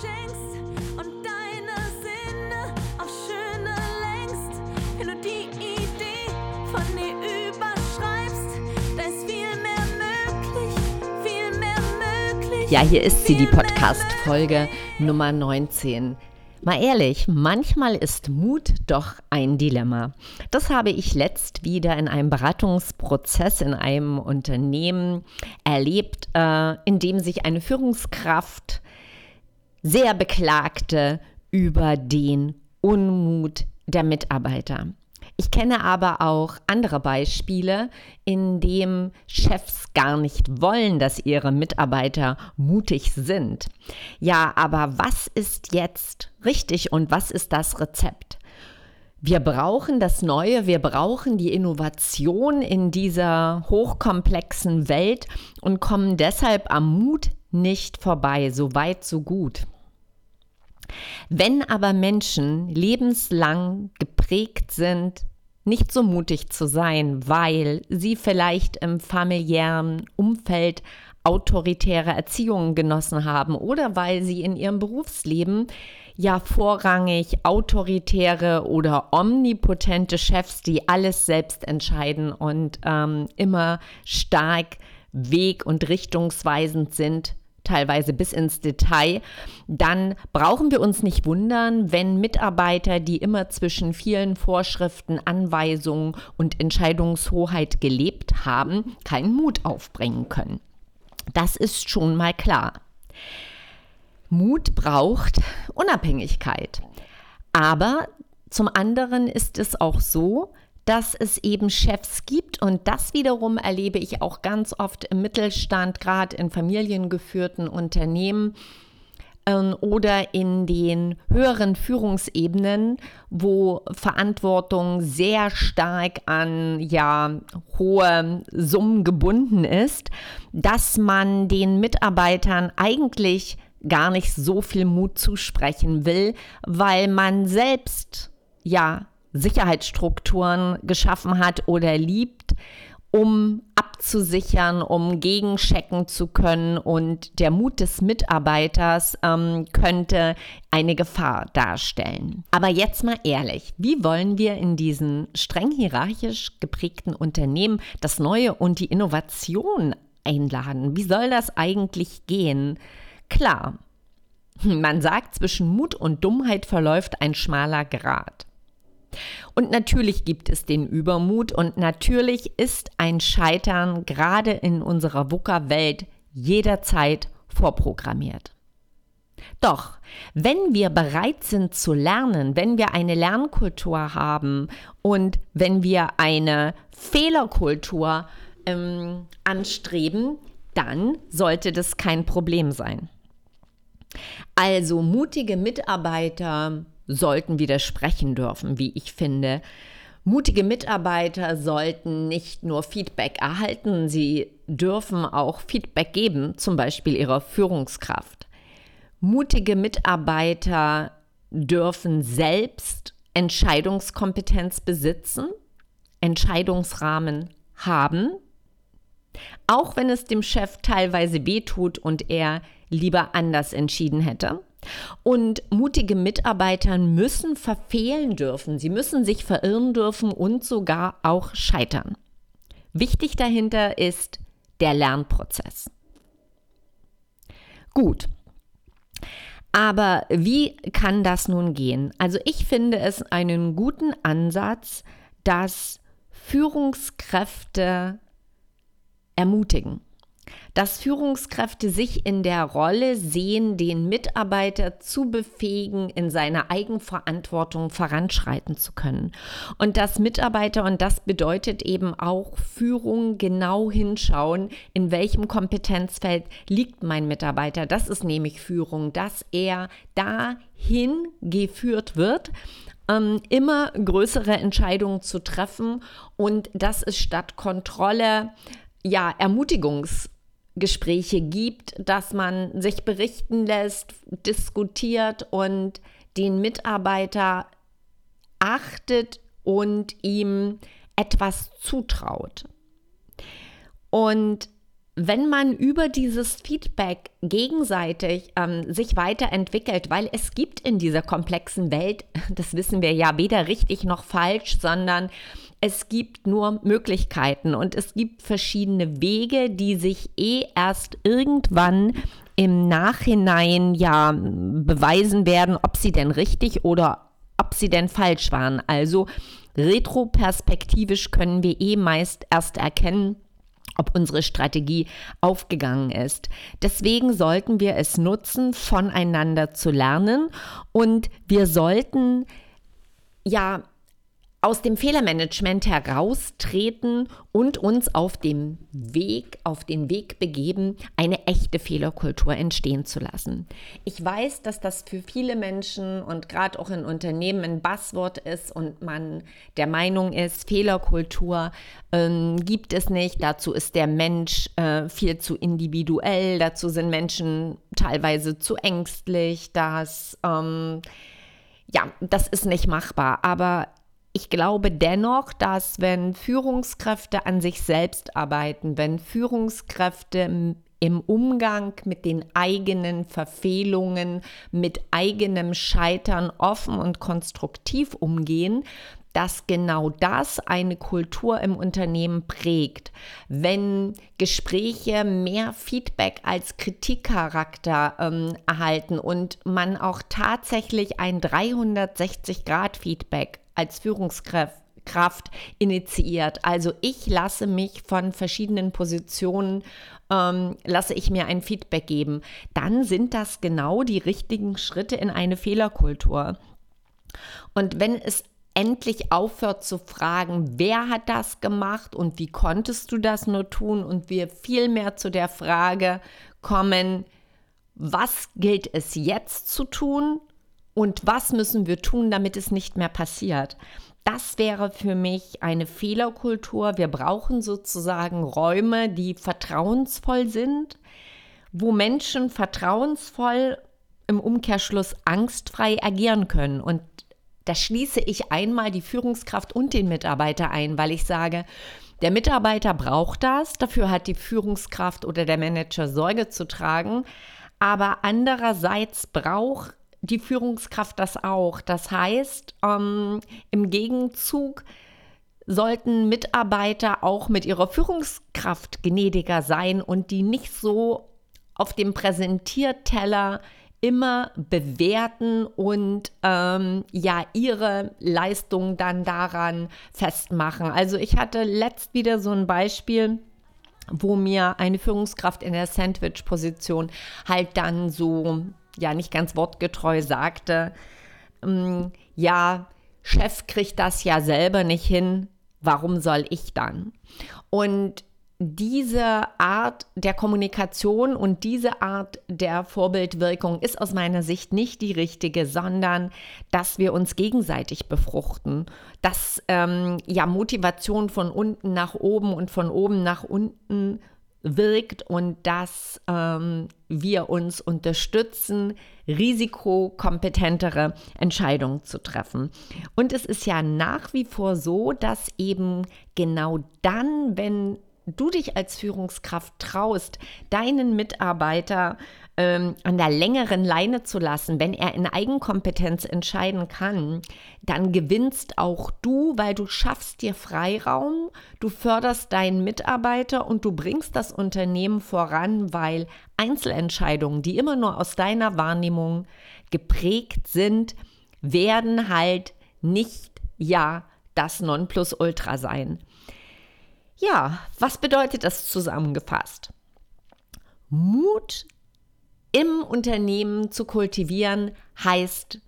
schenkst und deine Sinne auf Schöne lenkst. Wenn du die Idee von dir überschreibst, da ist viel mehr möglich, viel mehr möglich. Ja, hier ist sie, die Podcast-Folge Nummer 19. Mal ehrlich, manchmal ist Mut doch ein Dilemma. Das habe ich letzt wieder in einem Beratungsprozess in einem Unternehmen erlebt, äh, in dem sich eine Führungskraft sehr beklagte über den Unmut der Mitarbeiter. Ich kenne aber auch andere Beispiele, in dem Chefs gar nicht wollen, dass ihre Mitarbeiter mutig sind. Ja, aber was ist jetzt richtig und was ist das Rezept? Wir brauchen das Neue, wir brauchen die Innovation in dieser hochkomplexen Welt und kommen deshalb am Mut nicht vorbei. So weit, so gut. Wenn aber Menschen lebenslang geprägt sind, nicht so mutig zu sein, weil sie vielleicht im familiären Umfeld autoritäre Erziehungen genossen haben oder weil sie in ihrem Berufsleben ja vorrangig autoritäre oder omnipotente Chefs, die alles selbst entscheiden und ähm, immer stark weg- und richtungsweisend sind, teilweise bis ins Detail, dann brauchen wir uns nicht wundern, wenn Mitarbeiter, die immer zwischen vielen Vorschriften, Anweisungen und Entscheidungshoheit gelebt haben, keinen Mut aufbringen können. Das ist schon mal klar. Mut braucht Unabhängigkeit. Aber zum anderen ist es auch so, dass es eben Chefs gibt. Und das wiederum erlebe ich auch ganz oft im Mittelstand, gerade in familiengeführten Unternehmen ähm, oder in den höheren Führungsebenen, wo Verantwortung sehr stark an ja hohe Summen gebunden ist, dass man den Mitarbeitern eigentlich gar nicht so viel Mut zusprechen will, weil man selbst ja Sicherheitsstrukturen geschaffen hat oder liebt, um abzusichern, um gegenchecken zu können. Und der Mut des Mitarbeiters ähm, könnte eine Gefahr darstellen. Aber jetzt mal ehrlich, wie wollen wir in diesen streng hierarchisch geprägten Unternehmen das Neue und die Innovation einladen? Wie soll das eigentlich gehen? Klar, man sagt, zwischen Mut und Dummheit verläuft ein schmaler Grat. Und natürlich gibt es den Übermut und natürlich ist ein Scheitern gerade in unserer VUCA-Welt jederzeit vorprogrammiert. Doch, wenn wir bereit sind zu lernen, wenn wir eine Lernkultur haben und wenn wir eine Fehlerkultur ähm, anstreben, dann sollte das kein Problem sein. Also mutige Mitarbeiter sollten widersprechen dürfen, wie ich finde. Mutige Mitarbeiter sollten nicht nur Feedback erhalten, sie dürfen auch Feedback geben, zum Beispiel ihrer Führungskraft. Mutige Mitarbeiter dürfen selbst Entscheidungskompetenz besitzen, Entscheidungsrahmen haben, auch wenn es dem Chef teilweise wehtut und er lieber anders entschieden hätte. Und mutige Mitarbeiter müssen verfehlen dürfen, sie müssen sich verirren dürfen und sogar auch scheitern. Wichtig dahinter ist der Lernprozess. Gut. Aber wie kann das nun gehen? Also ich finde es einen guten Ansatz, dass Führungskräfte ermutigen dass Führungskräfte sich in der Rolle sehen, den Mitarbeiter zu befähigen, in seiner Eigenverantwortung voranschreiten zu können. Und dass Mitarbeiter, und das bedeutet eben auch Führung, genau hinschauen, in welchem Kompetenzfeld liegt mein Mitarbeiter. Das ist nämlich Führung, dass er dahin geführt wird, ähm, immer größere Entscheidungen zu treffen und dass es statt Kontrolle ja, Ermutigungsgespräche gibt, dass man sich berichten lässt, diskutiert und den Mitarbeiter achtet und ihm etwas zutraut. Und wenn man über dieses Feedback gegenseitig ähm, sich weiterentwickelt, weil es gibt in dieser komplexen Welt, das wissen wir ja weder richtig noch falsch, sondern es gibt nur Möglichkeiten und es gibt verschiedene Wege, die sich eh erst irgendwann im Nachhinein ja beweisen werden, ob sie denn richtig oder ob sie denn falsch waren. Also retroperspektivisch können wir eh meist erst erkennen, ob unsere Strategie aufgegangen ist. Deswegen sollten wir es nutzen, voneinander zu lernen und wir sollten ja aus dem Fehlermanagement heraustreten und uns auf dem Weg, auf den Weg begeben, eine echte Fehlerkultur entstehen zu lassen. Ich weiß, dass das für viele Menschen und gerade auch in Unternehmen ein Buzzword ist und man der Meinung ist, Fehlerkultur ähm, gibt es nicht. Dazu ist der Mensch äh, viel zu individuell. Dazu sind Menschen teilweise zu ängstlich. Dass ähm, ja, das ist nicht machbar. Aber ich glaube dennoch, dass wenn Führungskräfte an sich selbst arbeiten, wenn Führungskräfte im Umgang mit den eigenen Verfehlungen, mit eigenem Scheitern offen und konstruktiv umgehen, dass genau das eine Kultur im Unternehmen prägt. Wenn Gespräche mehr Feedback als Kritikcharakter ähm, erhalten und man auch tatsächlich ein 360-Grad-Feedback als Führungskraft Kraft initiiert. Also ich lasse mich von verschiedenen Positionen, ähm, lasse ich mir ein Feedback geben. Dann sind das genau die richtigen Schritte in eine Fehlerkultur. Und wenn es endlich aufhört zu fragen, wer hat das gemacht und wie konntest du das nur tun und wir viel mehr zu der Frage kommen, was gilt es jetzt zu tun und was müssen wir tun, damit es nicht mehr passiert. Das wäre für mich eine Fehlerkultur. Wir brauchen sozusagen Räume, die vertrauensvoll sind, wo Menschen vertrauensvoll im Umkehrschluss angstfrei agieren können. Und da schließe ich einmal die Führungskraft und den Mitarbeiter ein, weil ich sage, der Mitarbeiter braucht das, dafür hat die Führungskraft oder der Manager Sorge zu tragen, aber andererseits braucht die Führungskraft das auch. Das heißt, ähm, im Gegenzug sollten Mitarbeiter auch mit ihrer Führungskraft gnädiger sein und die nicht so auf dem Präsentierteller immer bewerten und ähm, ja ihre Leistung dann daran festmachen. Also ich hatte letzt wieder so ein Beispiel wo mir eine Führungskraft in der Sandwich-Position halt dann so ja nicht ganz wortgetreu sagte, ähm, ja, Chef kriegt das ja selber nicht hin, warum soll ich dann? Und diese Art der Kommunikation und diese Art der Vorbildwirkung ist aus meiner Sicht nicht die richtige, sondern dass wir uns gegenseitig befruchten, dass ähm, ja Motivation von unten nach oben und von oben nach unten wirkt und dass ähm, wir uns unterstützen, risikokompetentere Entscheidungen zu treffen. Und es ist ja nach wie vor so, dass eben genau dann, wenn du dich als Führungskraft traust, deinen Mitarbeiter ähm, an der längeren Leine zu lassen, wenn er in Eigenkompetenz entscheiden kann, dann gewinnst auch du, weil du schaffst dir Freiraum, du förderst deinen Mitarbeiter und du bringst das Unternehmen voran, weil Einzelentscheidungen, die immer nur aus deiner Wahrnehmung geprägt sind, werden halt nicht ja das Nonplusultra sein. Ja, was bedeutet das zusammengefasst? Mut im Unternehmen zu kultivieren heißt,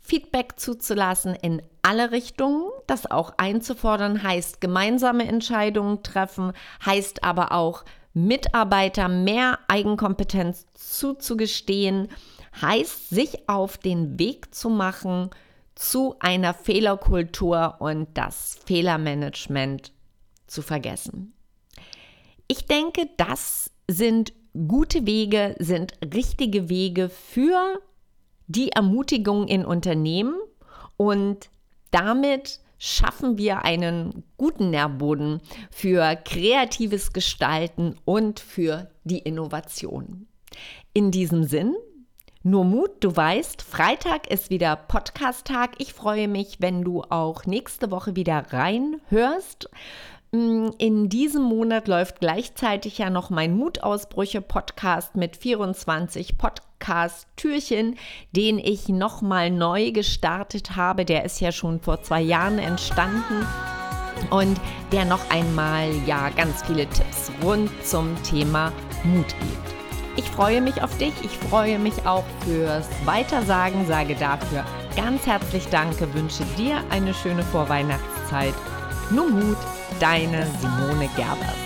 Feedback zuzulassen in alle Richtungen, das auch einzufordern heißt, gemeinsame Entscheidungen treffen, heißt aber auch, Mitarbeiter mehr Eigenkompetenz zuzugestehen, heißt, sich auf den Weg zu machen zu einer Fehlerkultur und das Fehlermanagement zu vergessen. Ich denke, das sind gute Wege, sind richtige Wege für die Ermutigung in Unternehmen und damit schaffen wir einen guten Nährboden für kreatives Gestalten und für die Innovation. In diesem Sinn, nur Mut, du weißt, Freitag ist wieder Podcast-Tag. Ich freue mich, wenn du auch nächste Woche wieder reinhörst. Mm, in diesem Monat läuft gleichzeitig ja noch mein Mutausbrüche-Podcast mit 24 Podcast-Türchen, den ich nochmal neu gestartet habe. Der ist ja schon vor zwei Jahren entstanden und der noch einmal ja ganz viele Tipps rund zum Thema Mut gibt. Ich freue mich auf dich, ich freue mich auch fürs Weitersagen, sage dafür ganz herzlich Danke, wünsche dir eine schöne Vorweihnachtszeit. Nur Mut, deine Simone Gerbers.